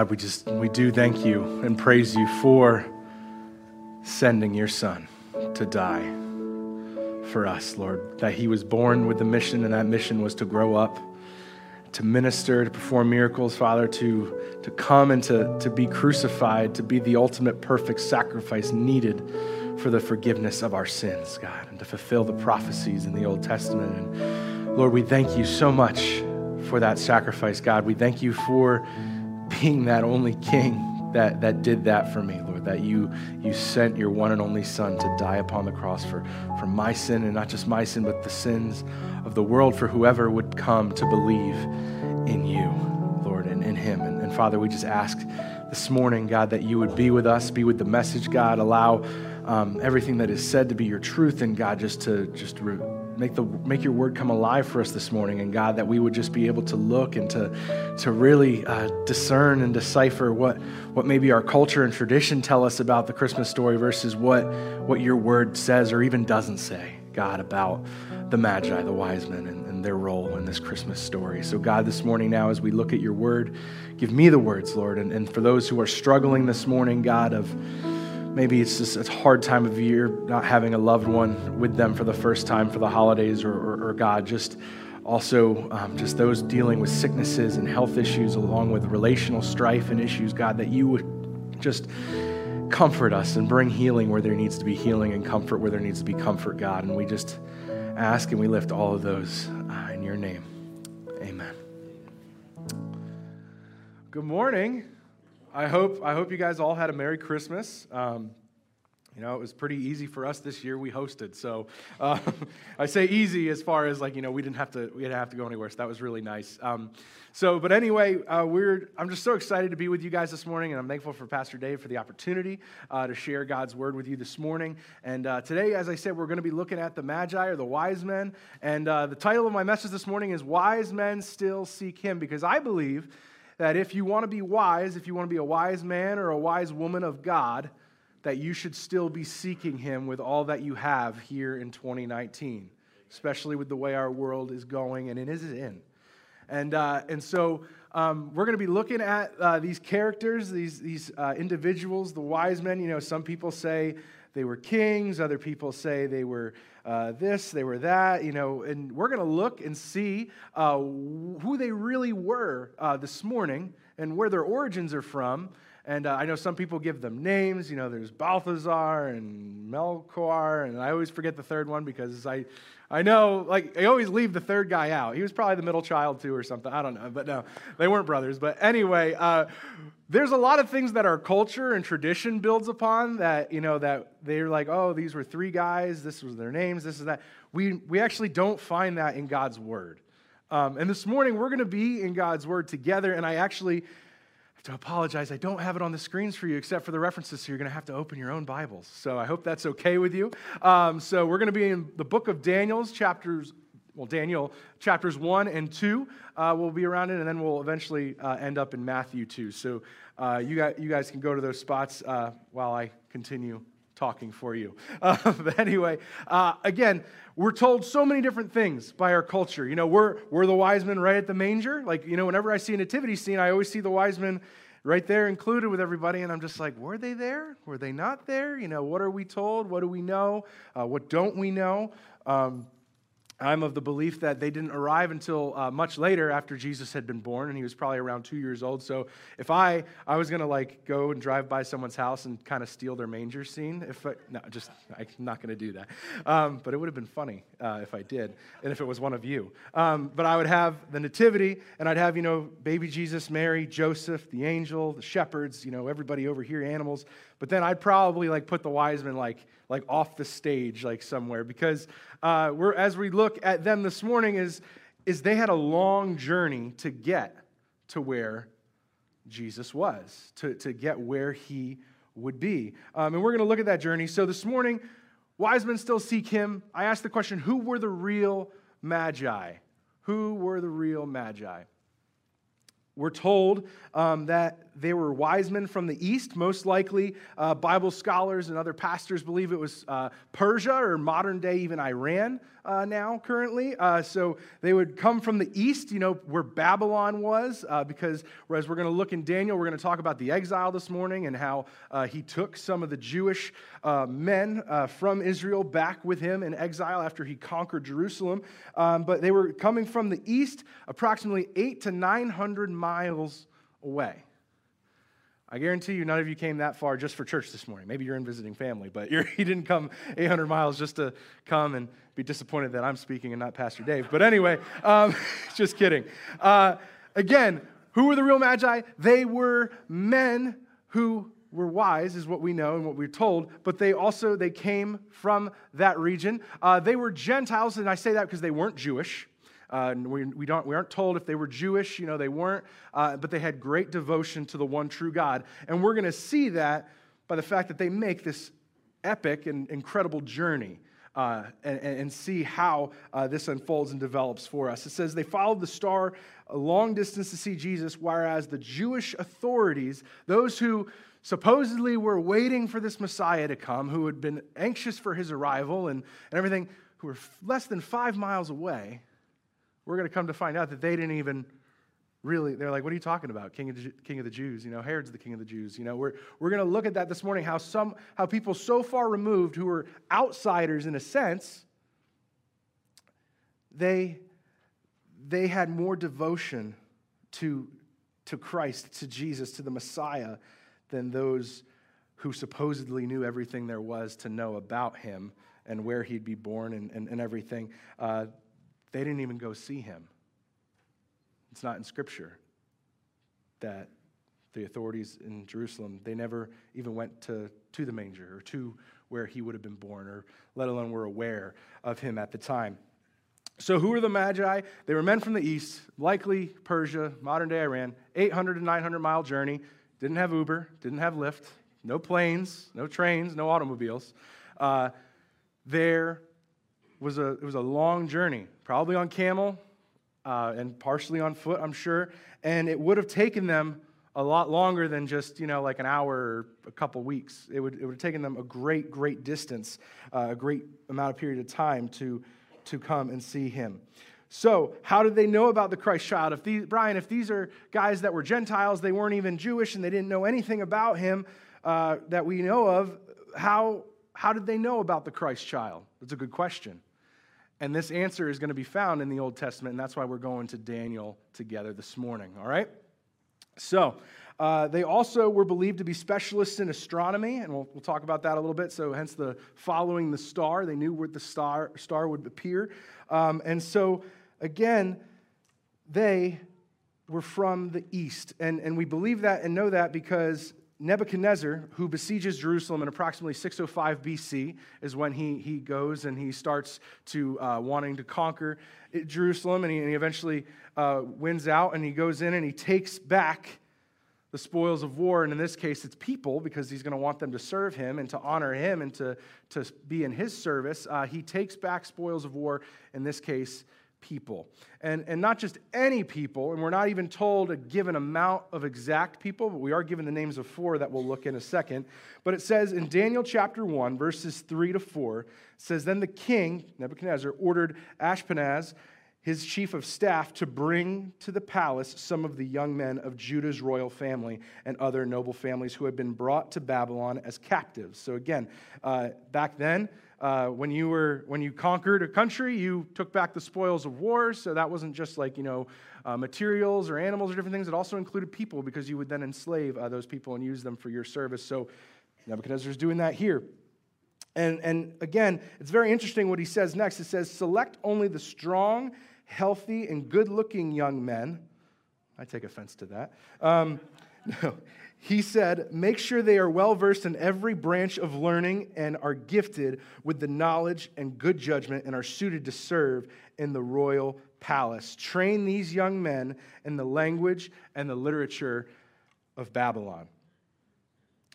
God, we just we do thank you and praise you for sending your son to die for us, Lord. That he was born with the mission, and that mission was to grow up, to minister, to perform miracles, Father, to, to come and to, to be crucified, to be the ultimate perfect sacrifice needed for the forgiveness of our sins, God, and to fulfill the prophecies in the Old Testament. And Lord, we thank you so much for that sacrifice, God. We thank you for being that only king that, that did that for me, Lord, that you, you sent your one and only Son to die upon the cross for, for my sin, and not just my sin, but the sins of the world for whoever would come to believe in you, Lord, and in him. And, and Father, we just ask this morning, God, that you would be with us, be with the message, God, allow um, everything that is said to be your truth, and God, just to just re- make the make your word come alive for us this morning and god that we would just be able to look and to to really uh, discern and decipher what what maybe our culture and tradition tell us about the christmas story versus what what your word says or even doesn't say god about the magi the wise men and, and their role in this christmas story. So god this morning now as we look at your word give me the words lord. And, and for those who are struggling this morning god of maybe it's just a hard time of year not having a loved one with them for the first time for the holidays or, or, or god. Just also um, just those dealing with sicknesses and health issues along with relational strife and issues god that you would just comfort us and bring healing where there needs to be healing and comfort where there needs to be comfort god. And we just ask and we lift all of those uh, in your name. Amen. Good morning I hope, I hope you guys all had a Merry Christmas. Um, you know, it was pretty easy for us this year. We hosted, so uh, I say easy as far as like you know we didn't have to we didn't have to go anywhere. So that was really nice. Um, so, but anyway, uh, we're I'm just so excited to be with you guys this morning, and I'm thankful for Pastor Dave for the opportunity uh, to share God's word with you this morning. And uh, today, as I said, we're going to be looking at the Magi or the wise men. And uh, the title of my message this morning is "Wise Men Still Seek Him," because I believe that if you want to be wise, if you want to be a wise man or a wise woman of God, that you should still be seeking Him with all that you have here in 2019, especially with the way our world is going and it is in. And, uh, and so um, we're going to be looking at uh, these characters, these, these uh, individuals, the wise men. You know, some people say they were kings, other people say they were uh, this, they were that, you know, and we're going to look and see uh, who they really were uh, this morning and where their origins are from. And uh, I know some people give them names. You know, there's Balthazar and Melchior, and I always forget the third one because I, I know, like, I always leave the third guy out. He was probably the middle child, too, or something. I don't know. But no, they weren't brothers. But anyway, uh, there's a lot of things that our culture and tradition builds upon that, you know, that they're like, oh, these were three guys. This was their names. This is that. We, we actually don't find that in God's word. Um, and this morning, we're going to be in God's word together. And I actually to apologize. I don't have it on the screens for you except for the references, so you're going to have to open your own Bibles. So I hope that's okay with you. Um, so we're going to be in the book of Daniel's chapters, well, Daniel chapters 1 and 2 uh, will be around it, and then we'll eventually uh, end up in Matthew 2. So uh, you, you guys can go to those spots uh, while I continue talking for you. Uh, but anyway, uh, again, we're told so many different things by our culture. You know, we're, we're the wise men right at the manger. Like, you know, whenever I see a nativity scene, I always see the wise men right there included with everybody. And I'm just like, were they there? Were they not there? You know, what are we told? What do we know? Uh, what don't we know? Um, I'm of the belief that they didn't arrive until uh, much later after Jesus had been born, and he was probably around two years old. So if I I was gonna like go and drive by someone's house and kind of steal their manger scene, if I, no, just I'm not gonna do that. Um, but it would have been funny uh, if I did, and if it was one of you. Um, but I would have the nativity, and I'd have you know baby Jesus, Mary, Joseph, the angel, the shepherds, you know everybody over here, animals. But then I'd probably like put the wise men like like off the stage like somewhere. Because uh, we're, as we look at them this morning is, is they had a long journey to get to where jesus was to, to get where he would be. Um, and we're going to look at that journey. So this morning wise men still seek him. I asked the question who were the real magi? Who were the real magi? We're told um, that they were wise men from the east, most likely. Uh, Bible scholars and other pastors believe it was uh, Persia or modern day, even Iran uh, now, currently. Uh, so they would come from the east, you know, where Babylon was, uh, because whereas we're going to look in Daniel, we're going to talk about the exile this morning and how uh, he took some of the Jewish men from Israel back with him in exile after he conquered Jerusalem. Um, but they were coming from the east, approximately eight to 900 miles away. I guarantee you, none of you came that far just for church this morning. Maybe you're in visiting family, but you didn't come 800 miles just to come and be disappointed that I'm speaking and not Pastor Dave. But anyway, um, just kidding. Uh, again, who were the real magi? They were men who were wise, is what we know and what we're told. But they also they came from that region. Uh, they were Gentiles, and I say that because they weren't Jewish. Uh, we, we, don't, we aren't told if they were Jewish, you know, they weren't, uh, but they had great devotion to the one true God. And we're going to see that by the fact that they make this epic and incredible journey. Uh, and, and, see how uh, this unfolds and develops for us. It says they followed the star a long distance to see Jesus, whereas the Jewish authorities, those who supposedly were waiting for this Messiah to come, who had been anxious for his arrival and, and everything, who were less than five miles away, we're going to come to find out that they didn't even really they're like what are you talking about? King of the, king of the jews you know herod's the king of the jews you know we're, we're going to look at that this morning how some how people so far removed who were outsiders in a sense they they had more devotion to to christ to jesus to the messiah than those who supposedly knew everything there was to know about him and where he'd be born and, and, and everything. Uh, they didn't even go see him. It's not in Scripture that the authorities in Jerusalem, they never even went to, to the manger or to where he would have been born, or let alone were aware of him at the time. So, who were the Magi? They were men from the east, likely Persia, modern day Iran, 800 to 900 mile journey. Didn't have Uber, didn't have Lyft, no planes, no trains, no automobiles. Uh, there was a, it was a long journey, probably on camel uh, and partially on foot, I'm sure. And it would have taken them a lot longer than just, you know, like an hour or a couple weeks. It would, it would have taken them a great, great distance, uh, a great amount of period of time to, to come and see him. So, how did they know about the Christ child? If these, Bryan, if these are guys that were Gentiles, they weren't even Jewish, and they didn't know anything about him uh, that we know of, how, how did they know about the Christ child? That's a good question. And this answer is going to be found in the Old Testament, and that's why we're going to Daniel together this morning, all right? So, uh, they also were believed to be specialists in astronomy, and we'll, we'll talk about that a little bit. So, hence the following the star. They knew where the star, star would appear. Um, and so, again, they were from the east. And, and we believe that and know that because Nebuchadnezzar, who besieges Jerusalem in approximately 605 BC, is when he, he goes and he starts to uh, wanting to conquer Jerusalem, and he, and he eventually uh, wins out, and he goes in and he takes back the spoils of war, and in this case, it's people because he's going to want them to serve him and to honor him and to, to be in his service. Uh, he takes back spoils of war, in this case, people. And, and not just any people, and we're not even told a given amount of exact people, but we are given the names of four that we'll look in a second. But it says in Daniel chapter 1, verses 3 to 4, says, Then the king, Nebuchadnezzar, ordered Ashpenaz, his chief of staff, to bring to the palace some of the young men of Judah's royal family and other noble families who had been brought to Babylon as captives. So again, uh, back then, uh, when you were when you conquered a country, you took back the spoils of war. So that wasn't just like you know uh, materials or animals or different things. It also included people because you would then enslave uh, those people and use them for your service. So Nebuchadnezzar is doing that here. And, and again, it's very interesting what he says next. It says, Select only the strong, healthy, and good looking young men. I take offense to that. Um, no he said, Make sure they are well versed in every branch of learning and are gifted with the knowledge and good judgment and are suited to serve in the royal palace. Train these young men in the language and the literature of Babylon.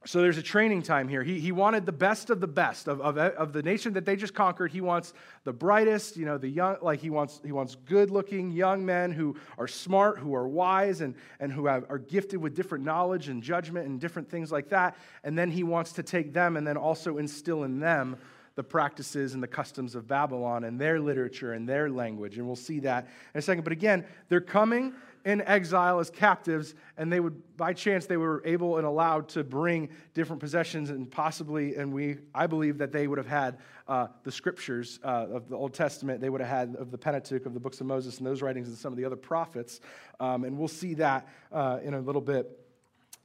So there's a training time here. He, he wanted the best of the best of, of, of the nation that they just conquered. He wants the brightest, you know, the young, like he wants, he wants good looking young men who are smart, who are wise, and, and who have, are gifted with different knowledge and judgment and different things like that. And then he wants to take them and then also instill in them the practices and the customs of Babylon and their literature and their language. And we'll see that in a second. But again, they're coming in exile as captives, and they would, by chance, they were able and allowed to bring different possessions, and possibly, and we, I believe that they would have had uh, the scriptures uh, of the Old Testament, they would have had of the Pentateuch, of the books of Moses, and those writings, and some of the other prophets, um, and we'll see that uh, in a little bit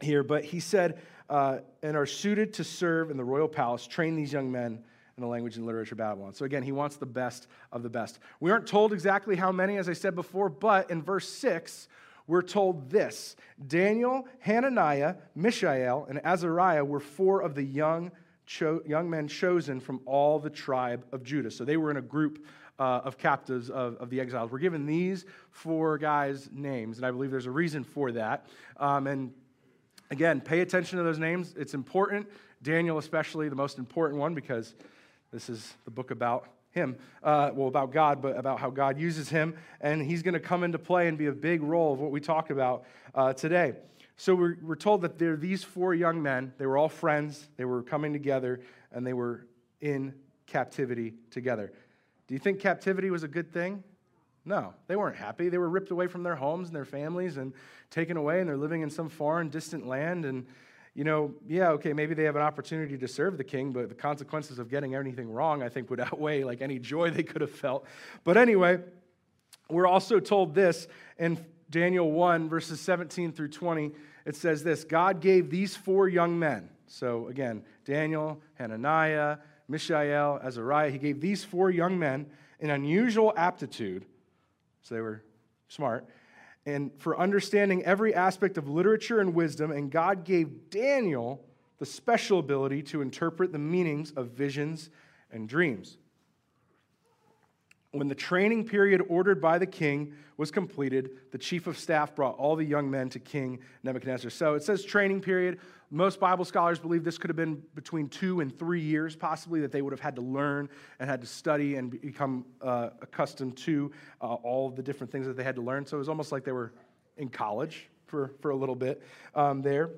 here. But he said, uh, and are suited to serve in the royal palace, train these young men in the language and literature of Babylon. So again, he wants the best of the best. We aren't told exactly how many, as I said before, but in verse 6, we're told this Daniel, Hananiah, Mishael, and Azariah were four of the young, cho- young men chosen from all the tribe of Judah. So they were in a group uh, of captives of, of, the exiles. We're given these four guys' names, and I believe there's a reason for that. Um, and again, pay attention to those names. It's important. Daniel, especially, the most important one, because this is the book about him, uh, well, about God, but about how God uses him. And he's going to come into play and be a big role of what we talk about uh, today. So we're, we're told that there are these four young men. They were all friends, they were coming together, and they were in captivity together. Do you think captivity was a good thing? No, they weren't happy. They were ripped away from their homes and their families and taken away, and they're living in some foreign, distant land. And you know, yeah, okay, maybe they have an opportunity to serve the king, but the consequences of getting anything wrong, I think, would outweigh like any joy they could have felt. But anyway, we're also told this in Daniel 1, verses 17 through 20. It says this God gave these four young men, so again, Daniel, Hananiah, Mishael, Azariah, he gave these four young men an unusual aptitude, so they were smart, and for understanding every aspect of literature and wisdom, and God gave Daniel the special ability to interpret the meanings of visions and dreams. When the training period ordered by the king was completed, the chief of staff brought all the young men to King Nebuchadnezzar. So it says training period. Most Bible scholars believe this could have been between two and three years, possibly, that they would have had to learn and had to study and become uh, accustomed to uh, all the different things that they had to learn. So it was almost like they were in college for, for a little bit um, there.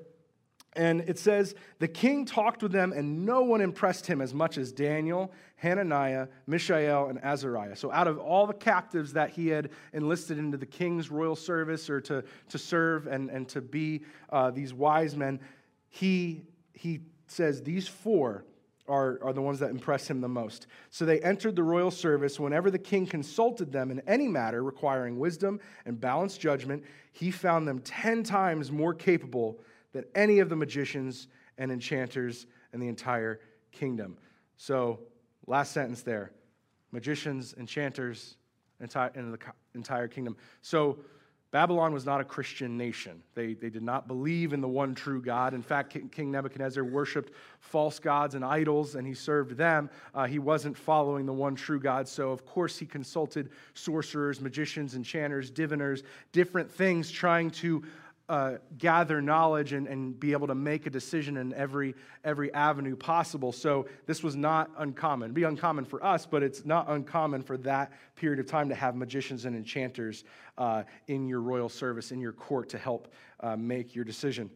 And it says, The king talked with them, and no one impressed him as much as Daniel, Hananiah, Mishael, and Azariah. So, out of all the captives that he had enlisted into the king's royal service or to, to serve and, and to be uh, these wise men, he, he says these four are, are the ones that impress him the most. So they entered the royal service. Whenever the king consulted them in any matter requiring wisdom and balanced judgment, he found them 10 times more capable than any of the magicians and enchanters in the entire kingdom. So, last sentence there magicians, enchanters, in the entire kingdom. So, Babylon was not a Christian nation. They, they did not believe in the one true God. In fact, King Nebuchadnezzar worshiped false gods and idols, and he served them. Uh, he wasn't following the one true God. So, of course, he consulted sorcerers, magicians, enchanters, diviners, different things, trying to uh, gather knowledge and, and be able to make a decision in every, every avenue possible. So this was not uncommon. It'd be uncommon for us, but it's not uncommon for that period of time to have magicians and enchanters uh, in your royal service, in your court to help uh, make your decision.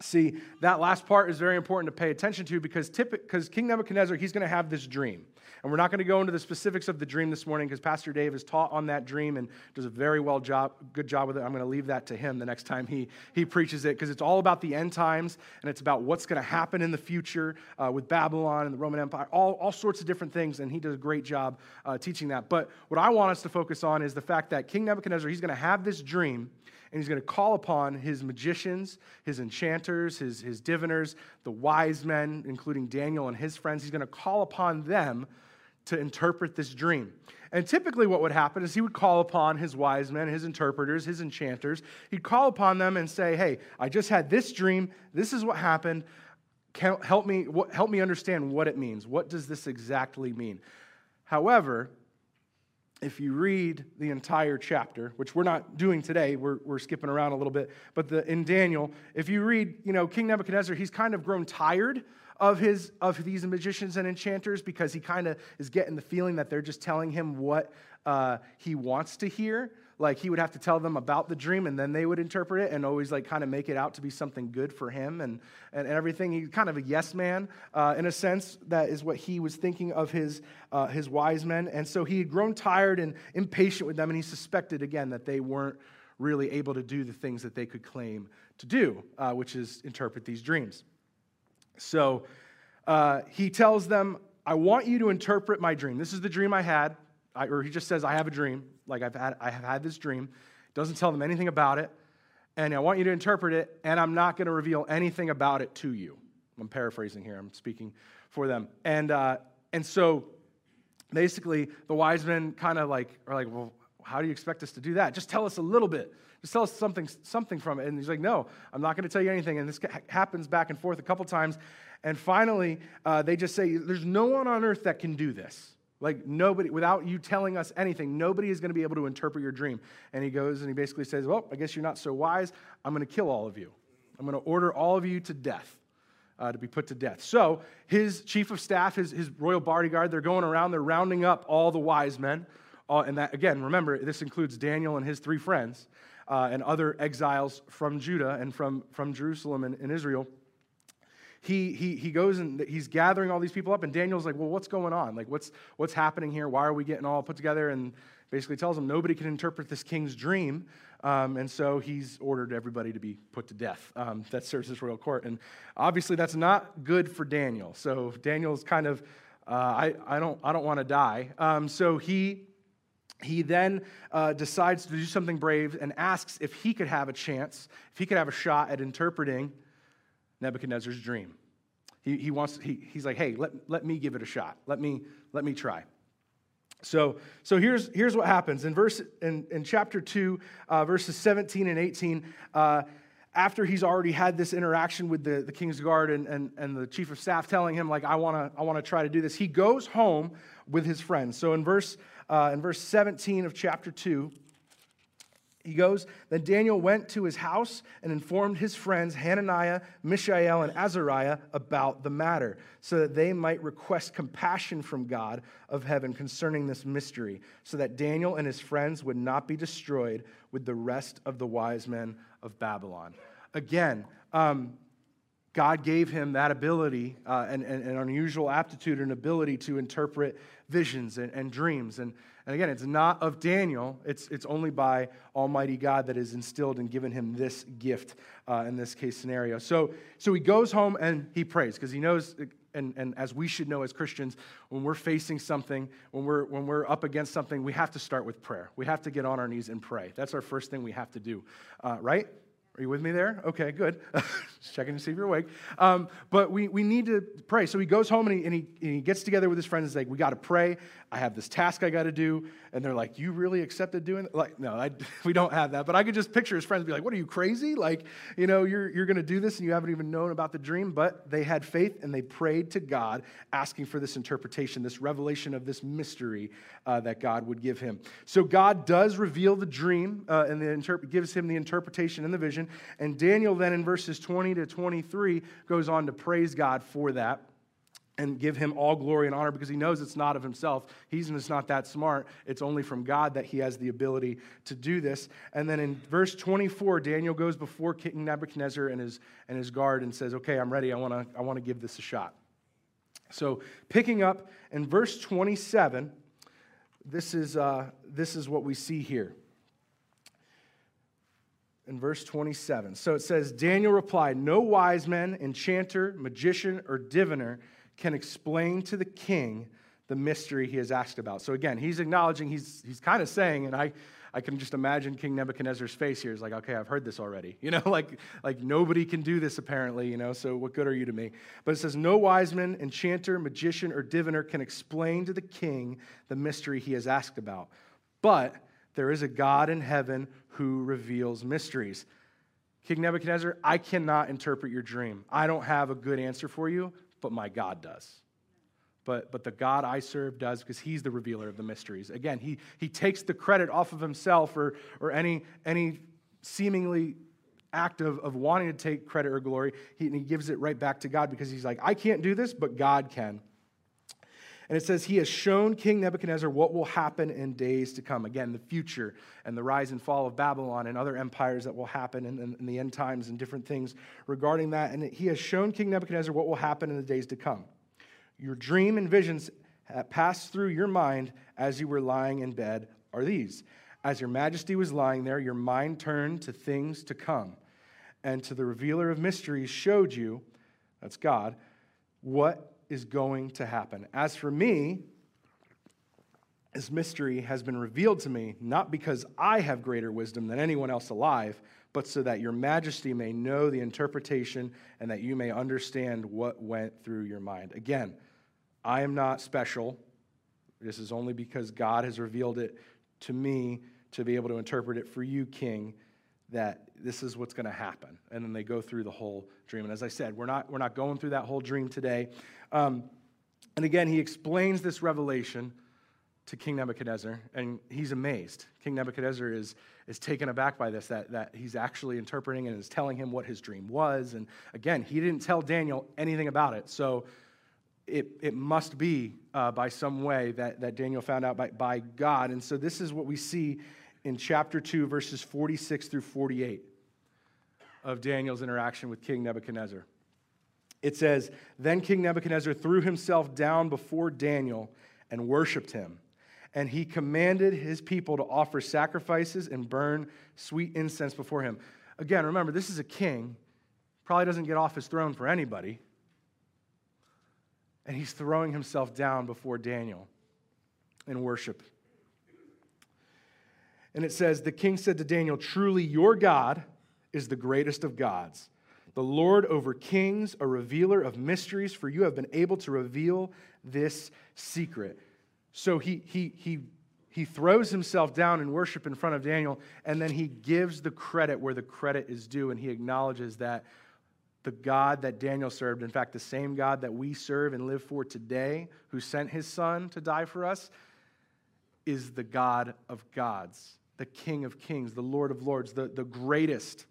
See, that last part is very important to pay attention to because, because King Nebuchadnezzar, he's going to have this dream. And we're not going to go into the specifics of the dream this morning because Pastor Dave has taught on that dream and does a very well job, good job with it. I'm going to leave that to him the next time he, he preaches it because it's all about the end times and it's about what's going to happen in the future uh, with Babylon and the Roman Empire, all, all sorts of different things. And he does a great job uh, teaching that. But what I want us to focus on is the fact that King Nebuchadnezzar, he's going to have this dream and he's going to call upon his magicians, his enchanters, his, his diviners, the wise men, including Daniel and his friends. He's going to call upon them to interpret this dream. And typically, what would happen is he would call upon his wise men, his interpreters, his enchanters. He'd call upon them and say, Hey, I just had this dream. This is what happened. Help me, help me understand what it means. What does this exactly mean? However, if you read the entire chapter, which we're not doing today, we're, we're skipping around a little bit, but the, in Daniel, if you read, you know, King Nebuchadnezzar, he's kind of grown tired of his of these magicians and enchanters because he kind of is getting the feeling that they're just telling him what uh, he wants to hear. Like he would have to tell them about the dream and then they would interpret it and always like kind of make it out to be something good for him and, and, everything. He's kind of a yes man uh, in a sense that is what he was thinking of his, uh, his wise men. And so he had grown tired and impatient with them and he suspected again that they weren't really able to do the things that they could claim to do uh, which is interpret these dreams so uh, he tells them i want you to interpret my dream this is the dream i had I, or he just says, I have a dream. Like I've had, I have had this dream. Doesn't tell them anything about it. And I want you to interpret it, and I'm not going to reveal anything about it to you. I'm paraphrasing here. I'm speaking for them. And, uh, and so basically, the wise men kind of like are like, well, how do you expect us to do that? Just tell us a little bit. Just tell us something, something from it. And he's like, no, I'm not going to tell you anything. And this happens back and forth a couple times. And finally, uh, they just say, there's no one on earth that can do this. Like, nobody, without you telling us anything, nobody is going to be able to interpret your dream. And he goes and he basically says, Well, I guess you're not so wise. I'm going to kill all of you. I'm going to order all of you to death, uh, to be put to death. So, his chief of staff, his, his royal bodyguard, they're going around, they're rounding up all the wise men. Uh, and that, again, remember, this includes Daniel and his three friends uh, and other exiles from Judah and from, from Jerusalem and, and Israel he, he, he goes and he's gathering all these people up, and Daniel's like, Well, what's going on? Like, what's, what's happening here? Why are we getting all put together? And basically tells him nobody can interpret this king's dream. Um, and so he's ordered everybody to be put to death. Um, that serves as royal court. And obviously, that's not good for Daniel. So Daniel's kind of, uh, I, I don't, I don't want to die. Um, so he, he then uh, decides to do something brave and asks if he could have a chance, if he could have a shot at interpreting Nebuchadnezzar's dream. He, he wants, he, he's like, hey, let, let me give it a shot. Let me, let me try. So, so here's, here's what happens. In, verse, in, in chapter 2, uh, verses 17 and 18, uh, after he's already had this interaction with the, the king's guard and, and, and the chief of staff telling him, like, I want to I wanna try to do this, he goes home with his friends. So in verse, uh, in verse 17 of chapter 2, he goes, Then Daniel went to his house and informed his friends Hananiah, Mishael, and Azariah about the matter, so that they might request compassion from God of heaven concerning this mystery, so that Daniel and his friends would not be destroyed with the rest of the wise men of Babylon. Again, um, God gave him that ability, uh, and, and, an unusual aptitude and ability to interpret visions and, and dreams. And, and again, it's not of Daniel, it's, it's only by Almighty God that is instilled and given him this gift uh, in this case scenario. So, so he goes home and he prays because he knows, and, and as we should know as Christians, when we're facing something, when we're, when we're up against something, we have to start with prayer. We have to get on our knees and pray. That's our first thing we have to do, uh, right? Are you with me there? Okay, good. Just checking to see if you're awake. Um, but we, we need to pray. So he goes home and he, and he, and he gets together with his friends and he's like, We got to pray. I have this task I got to do. And they're like, You really accepted doing that? Like, no, I, we don't have that. But I could just picture his friends be like, What are you, crazy? Like, you know, you're, you're going to do this and you haven't even known about the dream. But they had faith and they prayed to God, asking for this interpretation, this revelation of this mystery uh, that God would give him. So God does reveal the dream uh, and the interp- gives him the interpretation and the vision. And Daniel then in verses 20 to 23 goes on to praise God for that and give him all glory and honor because he knows it's not of himself. He's just not that smart. It's only from God that he has the ability to do this. And then in verse 24, Daniel goes before King Nebuchadnezzar and his, and his guard and says, Okay, I'm ready. I want to I wanna give this a shot. So, picking up in verse 27, this is, uh, this is what we see here. In verse 27. So it says, Daniel replied, No wise man, enchanter, magician, or diviner can explain to the king the mystery he has asked about. So again, he's acknowledging, he's, he's kind of saying, and I, I can just imagine King Nebuchadnezzar's face here is like, okay, I've heard this already. You know, like, like nobody can do this apparently, you know, so what good are you to me? But it says, no wise man, enchanter, magician, or diviner can explain to the king the mystery he has asked about. But there is a God in heaven who reveals mysteries. King Nebuchadnezzar, I cannot interpret your dream. I don't have a good answer for you, but my God does. but, but the God I serve does because he's the revealer of the mysteries. Again, he, he takes the credit off of himself or, or any, any seemingly act of, of wanting to take credit or glory. He, and he gives it right back to God because he's like, I can't do this, but God can. And it says, He has shown King Nebuchadnezzar what will happen in days to come. Again, the future and the rise and fall of Babylon and other empires that will happen in, in, in the end times and different things regarding that. And He has shown King Nebuchadnezzar what will happen in the days to come. Your dream and visions that passed through your mind as you were lying in bed are these. As your majesty was lying there, your mind turned to things to come, and to the revealer of mysteries showed you, that's God, what is going to happen. As for me, this mystery has been revealed to me, not because I have greater wisdom than anyone else alive, but so that your majesty may know the interpretation and that you may understand what went through your mind. Again, I am not special. This is only because God has revealed it to me to be able to interpret it for you, King, that this is what's going to happen. And then they go through the whole dream. And as I said, we're not, we're not going through that whole dream today. Um, and again, he explains this revelation to King Nebuchadnezzar, and he's amazed. King Nebuchadnezzar is, is taken aback by this, that, that he's actually interpreting and is telling him what his dream was. And again, he didn't tell Daniel anything about it. So it, it must be uh, by some way that, that Daniel found out by, by God. And so this is what we see in chapter 2, verses 46 through 48 of Daniel's interaction with King Nebuchadnezzar. It says, Then King Nebuchadnezzar threw himself down before Daniel and worshiped him. And he commanded his people to offer sacrifices and burn sweet incense before him. Again, remember, this is a king. Probably doesn't get off his throne for anybody and he's throwing himself down before Daniel in worship. And it says, The king said to Daniel, Truly your God is the greatest of gods, the Lord over kings, a revealer of mysteries, for you have been able to reveal this secret. So he, he, he, he throws himself down in worship in front of Daniel, and then he gives the credit where the credit is due, and he acknowledges that the God that Daniel served, in fact, the same God that we serve and live for today, who sent his son to die for us, is the God of gods, the King of kings, the Lord of lords, the, the greatest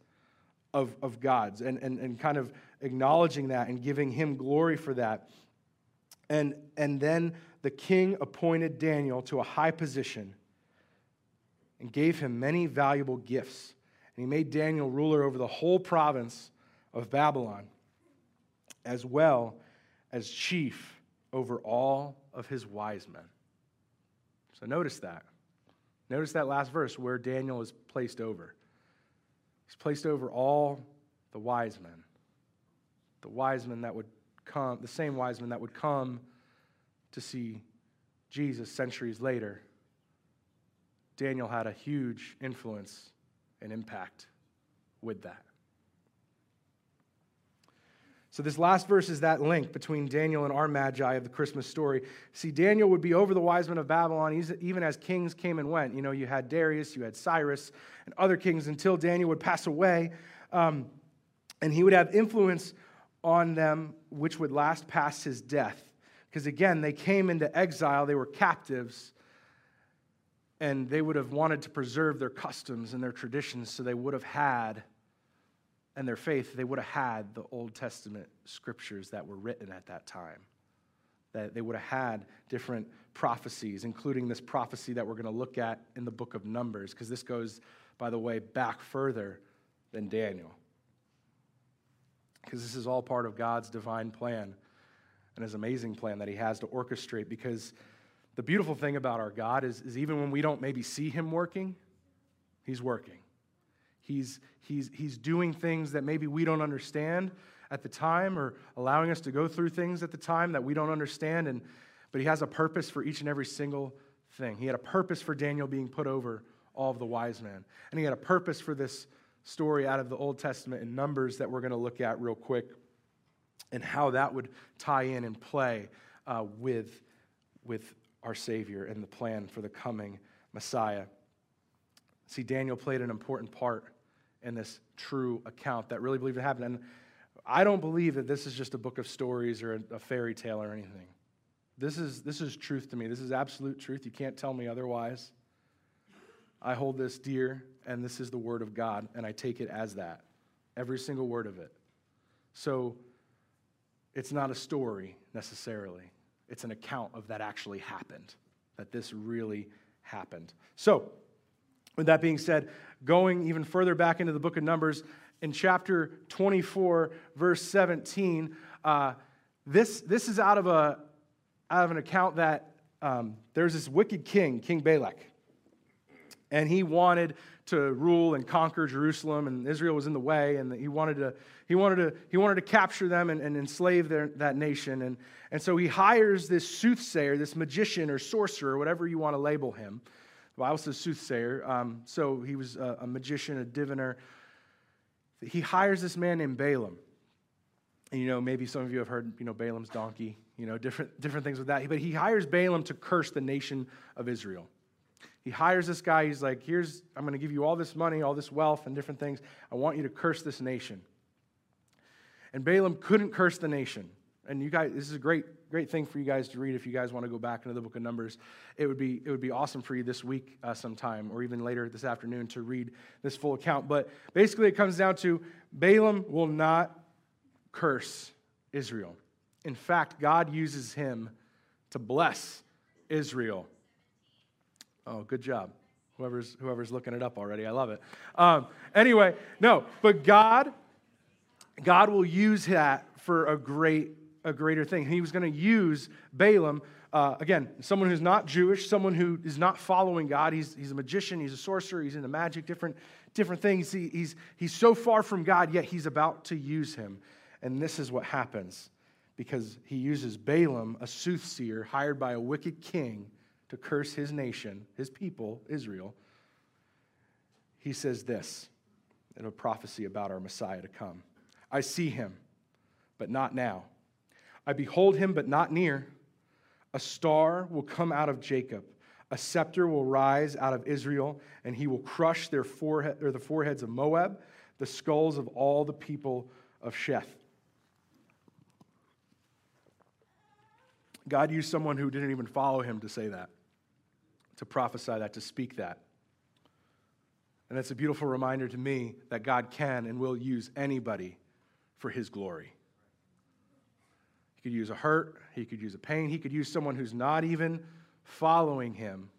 of, of gods, and, and, and kind of acknowledging that and giving him glory for that. And, and then the king appointed Daniel to a high position and gave him many valuable gifts. And he made Daniel ruler over the whole province of Babylon, as well as chief over all of his wise men. So notice that. Notice that last verse where Daniel is placed over. He's placed over all the wise men. The wise men that would come, the same wise men that would come to see Jesus centuries later. Daniel had a huge influence and impact with that. So, this last verse is that link between Daniel and our magi of the Christmas story. See, Daniel would be over the wise men of Babylon even as kings came and went. You know, you had Darius, you had Cyrus, and other kings until Daniel would pass away. Um, and he would have influence on them, which would last past his death. Because again, they came into exile, they were captives, and they would have wanted to preserve their customs and their traditions, so they would have had and their faith, they would have had the Old Testament scriptures that were written at that time. That they would have had different prophecies, including this prophecy that we're going to look at in the book of Numbers, because this goes, by the way, back further than Daniel. Because this is all part of God's divine plan and his amazing plan that he has to orchestrate. Because the beautiful thing about our God is, is even when we don't maybe see him working, he's working. He's, he's, he's doing things that maybe we don't understand at the time or allowing us to go through things at the time that we don't understand. And, but he has a purpose for each and every single thing. He had a purpose for Daniel being put over all of the wise men. And he had a purpose for this story out of the Old Testament in Numbers that we're going to look at real quick and how that would tie in and play uh, with, with our Savior and the plan for the coming Messiah. See, Daniel played an important part in this true account that really believed it happened. And I don't believe that this is just a book of stories or a, a fairy tale or anything. this is, this is truth to me. This is absolute truth. You can't tell me otherwise. I hold this dear, and this is the word of God, and I take it as that. Every single word of it. So it's not a story necessarily, it's an account of that actually happened, that this really happened. So, with that being said, going even further back into the book of Numbers, in chapter 24, verse 17, uh, this, this is out of, a, out of an account that um, there's this wicked king, King Balak, and he wanted to rule and conquer Jerusalem, and Israel was in the way, and he wanted to, he wanted to, he wanted to capture them and, and enslave their, that nation. And, and so he hires this soothsayer, this magician or sorcerer, whatever you want to label him. Bible says soothsayer. Um, so he was a, a magician, a diviner. He hires this man named Balaam. And, you know, maybe some of you have heard, you know, Balaam's donkey, you know, different, different things with that. But he hires Balaam to curse the nation of Israel. He hires this guy. He's like, Here's, I'm going to give you all this money, all this wealth, and different things. I want you to curse this nation. And Balaam couldn't curse the nation. And you guys, this is a great, great thing for you guys to read if you guys want to go back into the book of Numbers. It would be, it would be awesome for you this week uh, sometime, or even later this afternoon, to read this full account. But basically, it comes down to Balaam will not curse Israel. In fact, God uses him to bless Israel. Oh, good job. Whoever's, whoever's looking it up already, I love it. Um, anyway, no, but God, God will use that for a great, a greater thing. He was going to use Balaam, uh, again, someone who's not Jewish, someone who is not following God. He's, he's a magician, he's a sorcerer, he's into magic, different, different things. He, he's, he's so far from God, yet he's about to use him. And this is what happens because he uses Balaam, a soothsayer hired by a wicked king to curse his nation, his people, Israel, he says this in a prophecy about our Messiah to come I see him, but not now. I behold him, but not near. A star will come out of Jacob. A scepter will rise out of Israel, and he will crush their forehead, or the foreheads of Moab, the skulls of all the people of Sheth. God used someone who didn't even follow him to say that to prophesy that, to speak that. And that's a beautiful reminder to me that God can and will use anybody for his glory. He could use a hurt, he could use a pain, he could use someone who's not even following him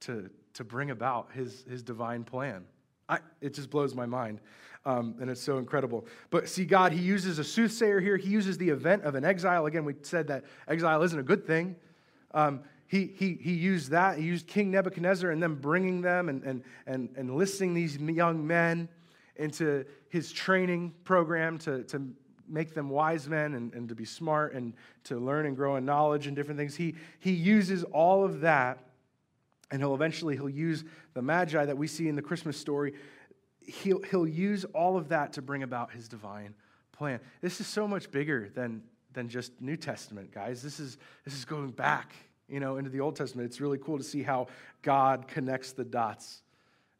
to, to bring about his, his divine plan. I, it just blows my mind. Um, and it's so incredible. But see, God, He uses a soothsayer here. He uses the event of an exile. Again, we said that exile isn't a good thing. Um, he, he, he used that. He used King Nebuchadnezzar and them bringing them and, and, and, and listing these young men into his training program to, to make them wise men and, and to be smart and to learn and grow in knowledge and different things. He, he uses all of that, and he'll eventually he'll use the magi that we see in the Christmas story he'll, he'll use all of that to bring about his divine plan. This is so much bigger than, than just New Testament, guys. This is, this is going back, you know, into the Old Testament. It's really cool to see how God connects the dots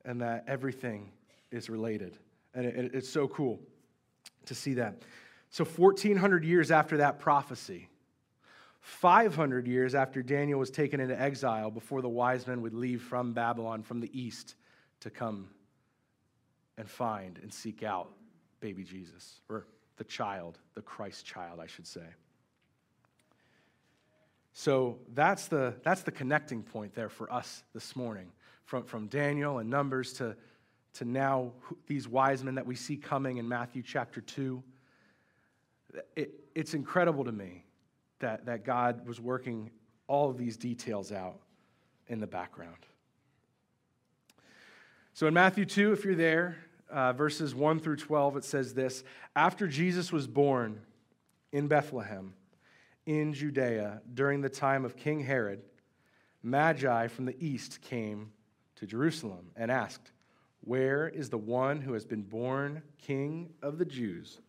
and that everything is related. And it, it's so cool to see that. So 1400 years after that prophecy, 500 years after Daniel was taken into exile before the wise men would leave from Babylon from the east to come and find and seek out baby Jesus, or the child, the Christ child, I should say. So that's the, that's the connecting point there for us this morning. From, from Daniel and Numbers to, to now these wise men that we see coming in Matthew chapter 2. It, it's incredible to me that, that God was working all of these details out in the background. So in Matthew 2, if you're there, uh, verses 1 through 12, it says this After Jesus was born in Bethlehem, in Judea, during the time of King Herod, Magi from the east came to Jerusalem and asked, Where is the one who has been born King of the Jews?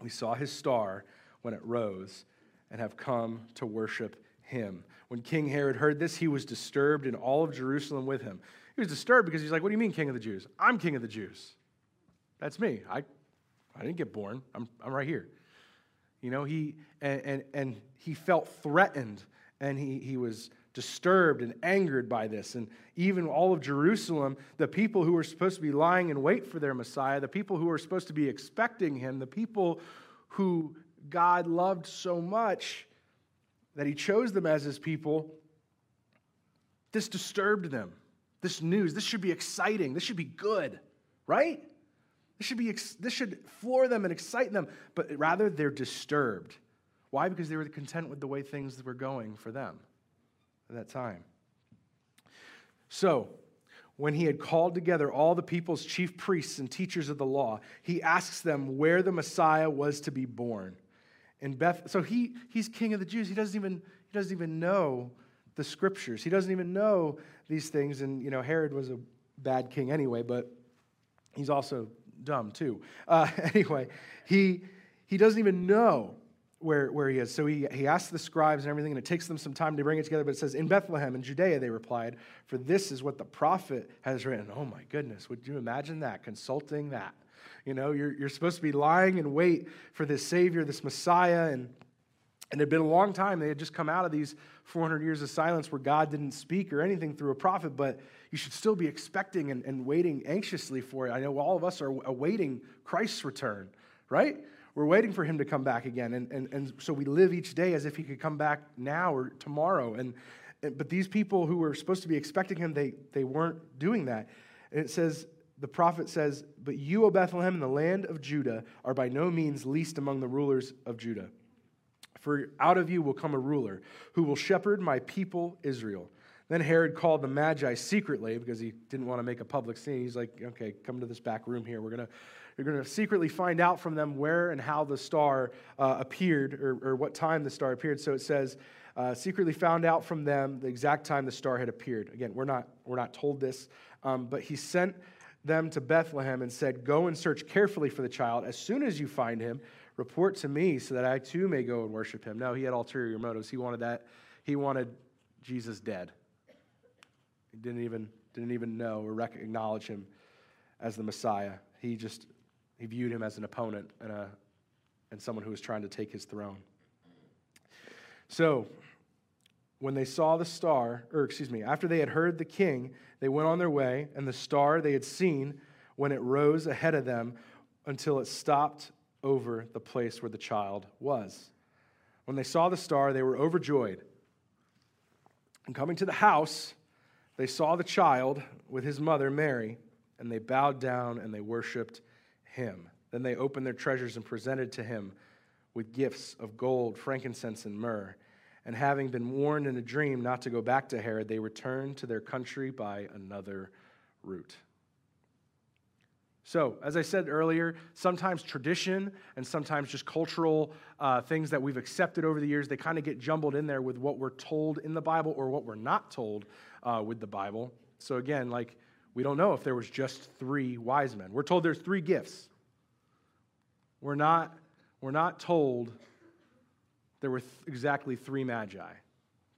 We saw his star when it rose and have come to worship him. When King Herod heard this, he was disturbed, and all of Jerusalem with him. He was disturbed because he's like, What do you mean, king of the Jews? I'm king of the Jews. That's me. I, I didn't get born. I'm, I'm right here. You know, he, and, and, and he felt threatened and he, he was disturbed and angered by this. And even all of Jerusalem, the people who were supposed to be lying in wait for their Messiah, the people who were supposed to be expecting him, the people who God loved so much that he chose them as his people, this disturbed them. This news, this should be exciting. This should be good, right? This should, be, this should floor them and excite them, but rather they're disturbed. Why? Because they were content with the way things were going for them at that time. So, when he had called together all the people's chief priests and teachers of the law, he asks them where the Messiah was to be born. In Beth, so he, he's king of the Jews. He doesn't even, he doesn't even know the scriptures. He doesn't even know these things. And, you know, Herod was a bad king anyway, but he's also dumb too. Uh, anyway, he, he doesn't even know where, where he is. So he, he asks the scribes and everything, and it takes them some time to bring it together. But it says, In Bethlehem, in Judea, they replied, For this is what the prophet has written. Oh my goodness, would you imagine that? Consulting that. You know, you're, you're supposed to be lying in wait for this Savior, this Messiah, and and it had been a long time. They had just come out of these 400 years of silence where God didn't speak or anything through a prophet, but you should still be expecting and, and waiting anxiously for it. I know all of us are awaiting Christ's return, right? We're waiting for him to come back again. And, and, and so we live each day as if he could come back now or tomorrow. And, but these people who were supposed to be expecting him, they, they weren't doing that. And it says, the prophet says, But you, O Bethlehem, in the land of Judah, are by no means least among the rulers of Judah. For out of you will come a ruler who will shepherd my people Israel. Then Herod called the Magi secretly because he didn't want to make a public scene. He's like, okay, come to this back room here. We're going to you're going to secretly find out from them where and how the star uh, appeared or, or, what time the star appeared. So it says, uh, secretly found out from them the exact time the star had appeared. Again, we're not, we're not told this, um, but he sent them to Bethlehem and said, Go and search carefully for the child. As soon as you find him, report to me so that I too may go and worship him. No, he had ulterior motives. He wanted that. He wanted Jesus dead. He didn't even, didn't even know or acknowledge him as the Messiah. He just he viewed him as an opponent and, a, and someone who was trying to take his throne. So, when they saw the star, or excuse me, after they had heard the king, they went on their way, and the star they had seen when it rose ahead of them until it stopped over the place where the child was. When they saw the star, they were overjoyed. And coming to the house, they saw the child with his mother, Mary, and they bowed down and they worshiped him. Then they opened their treasures and presented to him with gifts of gold, frankincense, and myrrh. And having been warned in a dream not to go back to Herod, they returned to their country by another route. So, as I said earlier, sometimes tradition and sometimes just cultural uh, things that we've accepted over the years, they kind of get jumbled in there with what we're told in the Bible or what we're not told uh, with the Bible. So, again, like we don't know if there was just three wise men. We're told there's three gifts. We're not, we're not told there were th- exactly three magi.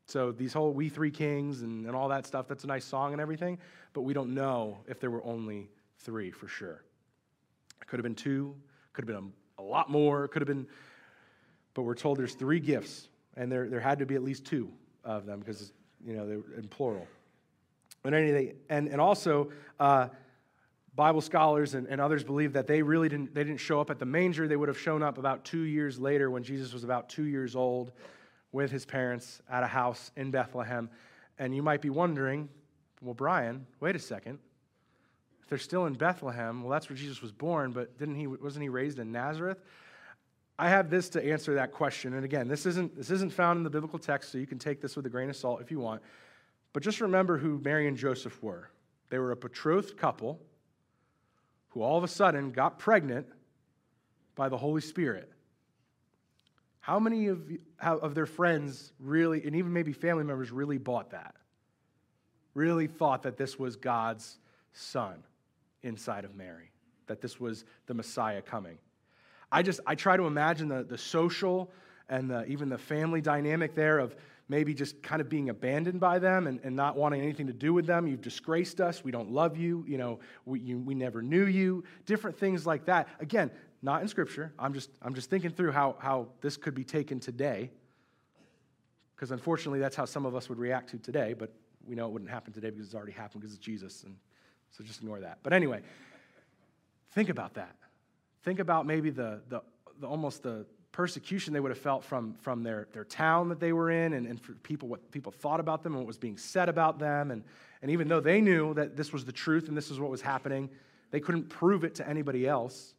So these whole we three kings and, and all that stuff, that's a nice song and everything, but we don't know if there were only three for sure. It could have been two, could have been a, a lot more, could have been, but we're told there's three gifts, and there, there had to be at least two of them because, you know, they're in plural. And, anything, and, and also, uh, Bible scholars and, and others believe that they really didn't, they didn't show up at the manger. They would have shown up about two years later when Jesus was about two years old with his parents at a house in Bethlehem. And you might be wondering, well, Bryan, wait a second. If they're still in Bethlehem, well, that's where Jesus was born, but didn't he, wasn't he raised in Nazareth? I have this to answer that question. And again, this isn't, this isn't found in the biblical text, so you can take this with a grain of salt if you want. But just remember who Mary and Joseph were. They were a betrothed couple who all of a sudden got pregnant by the Holy Spirit. How many of, of their friends really, and even maybe family members, really bought that? Really thought that this was God's son inside of Mary, that this was the Messiah coming. I just, I try to imagine the, the social and the, even the family dynamic there of maybe just kind of being abandoned by them and, and not wanting anything to do with them. You've disgraced us. We don't love you. You know, we, you, we never knew you. Different things like that. Again, not in Scripture. I'm just, I'm just thinking through how, how this could be taken today. Because unfortunately, that's how some of us would react to today, but we know it wouldn't happen today because it's already happened because it's Jesus. And so just ignore that. But anyway, think about that. Think about maybe the, the, the almost the persecution they would have felt from, from their, their town that they were in and, and for people, what people thought about them and what was being said about them. And, and even though they knew that this was the truth and this is what was happening, they couldn't prove it to anybody else.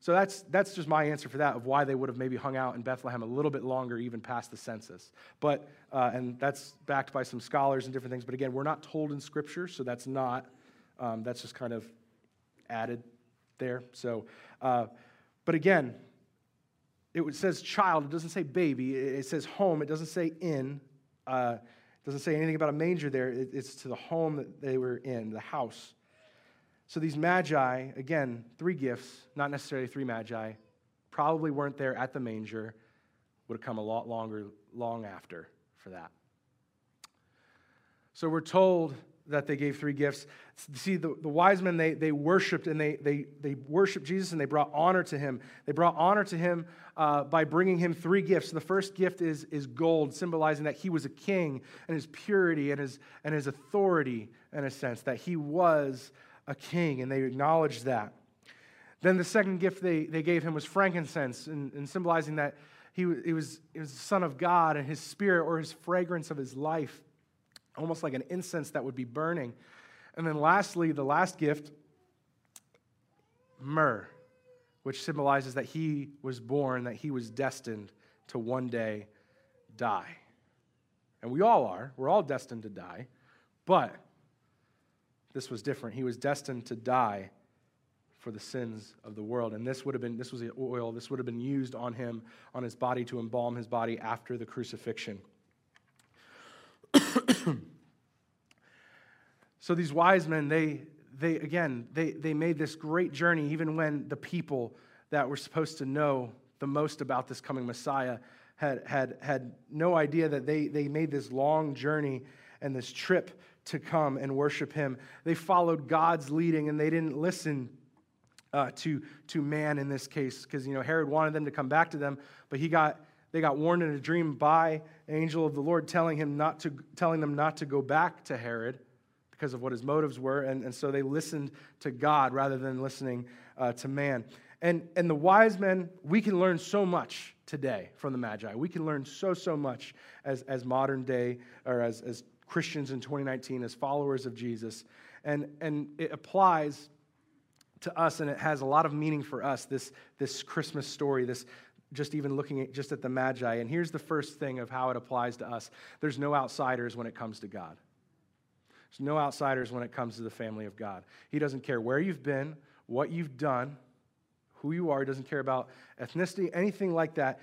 So that's, that's just my answer for that of why they would have maybe hung out in Bethlehem a little bit longer, even past the census. But, uh, and that's backed by some scholars and different things. But again, we're not told in Scripture, so that's not, um, that's just kind of added there. So, uh, but again, it says child, it doesn't say baby. It says home, it doesn't say in. Uh, it doesn't say anything about a manger there. It's to the home that they were in, the house. So these magi, again, three gifts, not necessarily three magi, probably weren't there at the manger, would have come a lot longer, long after for that. So we're told that they gave three gifts. See, the, the wise men, they, they worshiped and they, they, they worshiped Jesus and they brought honor to him. They brought honor to him uh, by bringing him three gifts. The first gift is, is gold, symbolizing that he was a king and his purity and his, and his authority, in a sense, that he was a king, and they acknowledged that. Then the second gift they, they gave him was frankincense, and, and symbolizing that he, he, was, he was the Son of God and his spirit or his fragrance of his life almost like an incense that would be burning. And then lastly, the last gift, myrrh, which symbolizes that he was born, that he was destined to one day die. And we all are. We're all destined to die. But this was different. He was destined to die for the sins of the world. And this would have been, this was the oil, this would have been used on him, on his body to embalm his body after the crucifixion. so these wise men, they, they again, they, they made this great journey, even when the people that were supposed to know the most about this coming Messiah had, had, had no idea that they, they made this long journey and this trip to come and worship him. They followed God's leading and they didn't listen uh, to, to man in this case because you know Herod wanted them to come back to them, but he got they got warned in a dream by angel of the Lord telling, him not to, telling them not to go back to Herod because of what his motives were. And, and so they listened to God rather than listening uh, to man. And, and the wise men, we can learn so much today from the Magi. We can learn so, so much as, as modern day or as, as Christians in 2019, as followers of Jesus. And, and it applies to us and it has a lot of meaning for us, this, this Christmas story, this, just even looking at just at the magi. And here's the first thing of how it applies to us. There's no outsiders when it comes to god. There's no outsiders when it comes to the family of god. He doesn't care where you've been what you've done who you are. He doesn't care about ethnicity anything like that.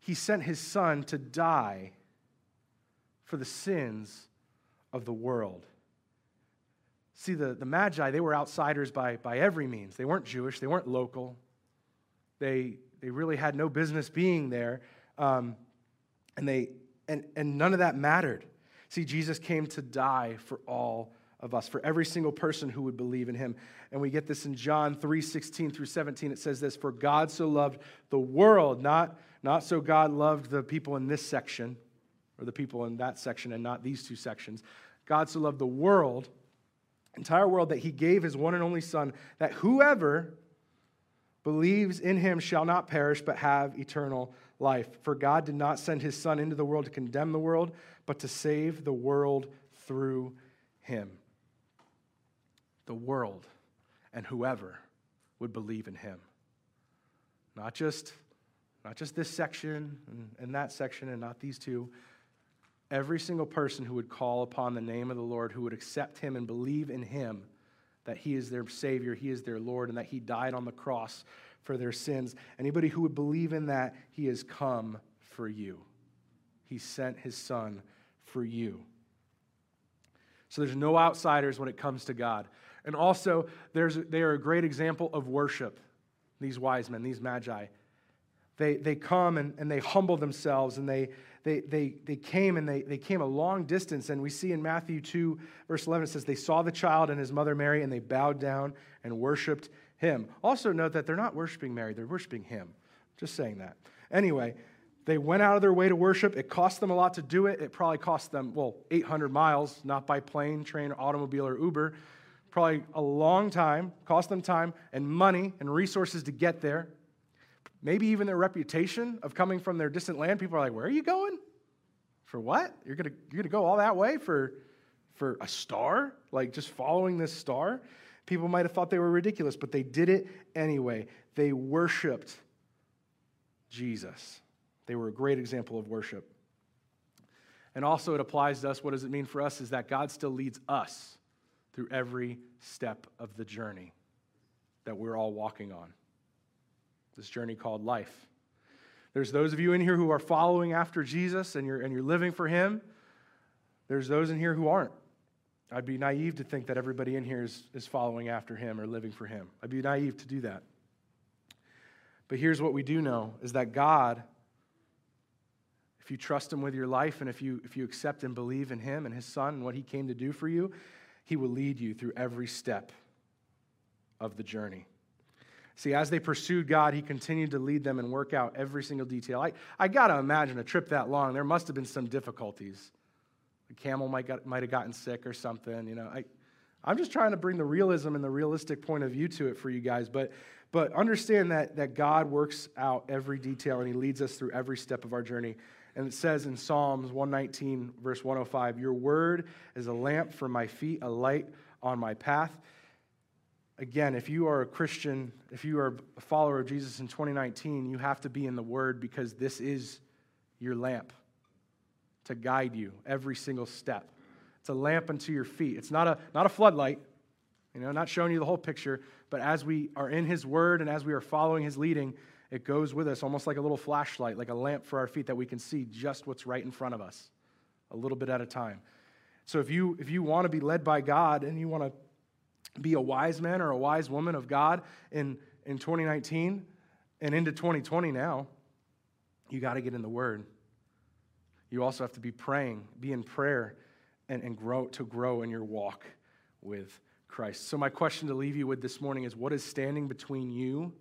He sent his son to die for the sins of the world. See the, the magi they were outsiders by, by every means. They weren't jewish. They weren't local. They they really had no business being there. Um, and, they, and, and none of that mattered. See, Jesus came to die for all of us, for every single person who would believe in him. And we get this in John 3 16 through 17. It says this For God so loved the world, not, not so God loved the people in this section, or the people in that section, and not these two sections. God so loved the world, entire world, that he gave his one and only Son, that whoever believes in him shall not perish, but have eternal life. For God did not send his Son into the world to condemn the world, but to save the world through him. The world and whoever would believe in him. Not just, not just this section and, and that section and not these two. Every single person who would call upon the name of the Lord, who would accept him and believe in him that He is their Savior, He is their Lord, and that He died on the cross for their sins. Anybody who would believe in that, He has come for you. He sent His Son for you. So there's no outsiders when it comes to God. And also, there's, they are a great example of worship, these wise men, these magi. They, they come and, and they humble themselves and they, they, they, they came and they, they came a long distance. And we see in Matthew 2, verse 11, it says, They saw the child and his mother Mary, and they bowed down and worshiped him. Also, note that they're not worshiping Mary, they're worshiping him. Just saying that. Anyway, they went out of their way to worship. It cost them a lot to do it. It probably cost them, well, 800 miles, not by plane, train, automobile, or Uber. Probably a long time, cost them time and money and resources to get there. Maybe even their reputation of coming from their distant land. People are like, Where are you going? For what? You're going you're to go all that way for, for a star? Like just following this star? People might have thought they were ridiculous, but they did it anyway. They worshiped Jesus. They were a great example of worship. And also, it applies to us. What does it mean for us? Is that God still leads us through every step of the journey that we're all walking on. This journey called life. There's those of you in here who are following after Jesus and you're, and you're living for Him. There's those in here who aren't. I'd be naive to think that everybody in here is, is following after Him or living for Him. I'd be naive to do that. But here's what we do know is that God if you trust Him with your life and if you, if you accept and believe in Him and His Son and what He came to do for you, He will lead you through every step of the journey. See, as they pursued God, He continued to lead them and work out every single detail. I, I got to imagine a trip that long, there must have been some difficulties. The camel might, got, might have gotten sick or something. You know, I, I'm just trying to bring the realism and the realistic point of view to it for you guys. But, but understand that, that God works out every detail and He leads us through every step of our journey. And it says in Psalms 119, verse 105, Your word is a lamp for my feet, a light on my path. Again, if you are a Christian, if you are a follower of Jesus in 2019, you have to be in the word because this is your lamp to guide you every single step. It's a lamp unto your feet. It's not a, not a floodlight, you know, not showing you the whole picture, but as we are in his word and as we are following his leading, it goes with us almost like a little flashlight, like a lamp for our feet that we can see just what's right in front of us, a little bit at a time. So if you if you want to be led by God and you want to be a wise man or a wise woman of God in, in 2019 and into 2020 now, you got to get in the Word. You also have to be praying, be in prayer, and, and grow to grow in your walk with Christ. So, my question to leave you with this morning is what is standing between you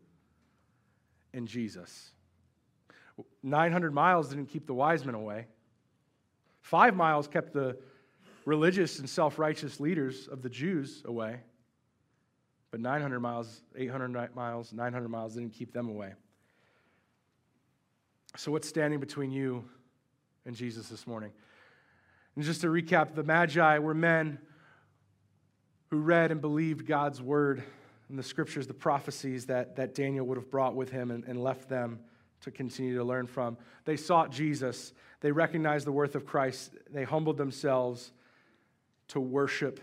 and Jesus. 900 miles didn't keep the wise men away. Five miles kept the religious and self righteous leaders of the Jews away. But 900 miles, 800 miles, 900 miles didn't keep them away. So, what's standing between you and Jesus this morning? And just to recap, the Magi were men who read and believed God's word in the scriptures, the prophecies that, that Daniel would have brought with him and, and left them to continue to learn from. They sought Jesus, they recognized the worth of Christ, they humbled themselves to worship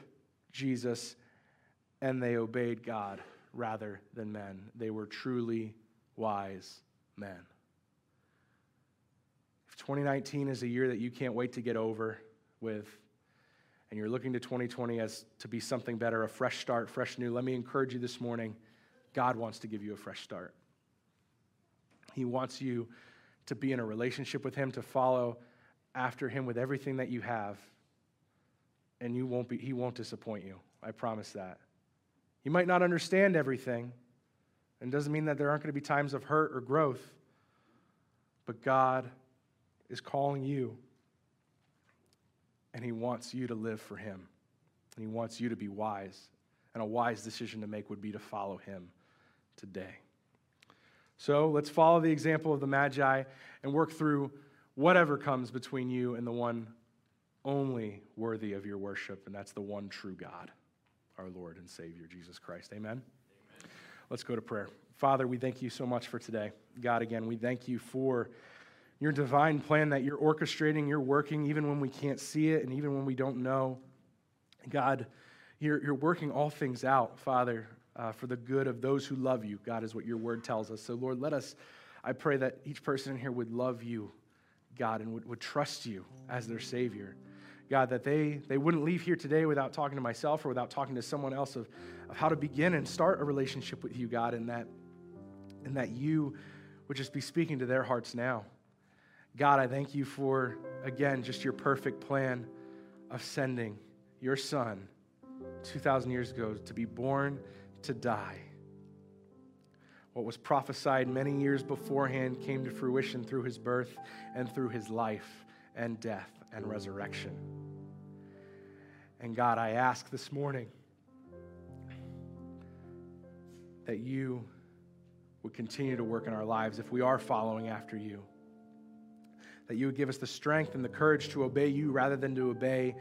Jesus, and they obeyed God rather than men. They were truly wise men. If 2019 is a year that you can't wait to get over with, and you're looking to 2020 as to be something better, a fresh start, fresh new, let me encourage you this morning God wants to give you a fresh start. He wants you to be in a relationship with Him, to follow after Him with everything that you have, and you won't be, He won't disappoint you. I promise that. You might not understand everything, and doesn't mean that there aren't going to be times of hurt or growth, but God is calling you and He wants you to live for Him. And He wants you to be wise. And a wise decision to make would be to follow Him today. So let's follow the example of the Magi and work through whatever comes between you and the one only worthy of your worship, and that's the one true God, our Lord and Savior, Jesus Christ. Amen? Amen. Let's go to prayer. Father, we thank you so much for today. God, again, we thank you for your divine plan that you're orchestrating, you're working even when we can't see it and even when we don't know. God, you're, you're working all things out, Father, uh, for the good of those who love you. God, is what your word tells us. So, Lord, let us, I pray that each person in here would love you, God, and would, would trust you as their Savior. God, that they, they wouldn't leave here today without talking to myself or without talking to someone else of, of how to begin and start a relationship with you, God, and that, and that you would just be speaking to their hearts now. God, I thank you for, again, just your perfect plan of sending your son 2,000 years ago to be born to die. What was prophesied many years beforehand came to fruition through his birth and through his life and death and resurrection. And God, I ask this morning that you would continue to work in our lives if we are following after you. That you would give us the strength and the courage to obey you rather than to obey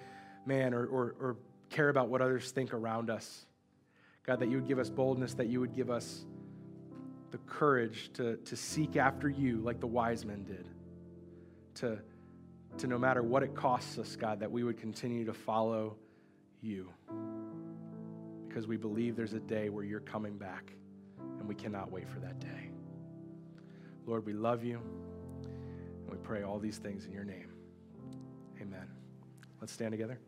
man or, or, or care about what others think around us. God, that you would give us boldness, that you would give us the courage to, to seek after you like the wise men did. To, to no matter what it costs us, God, that we would continue to follow you. Because we believe there's a day where you're coming back, and we cannot wait for that day. Lord, we love you, and we pray all these things in your name. Amen. Let's stand together.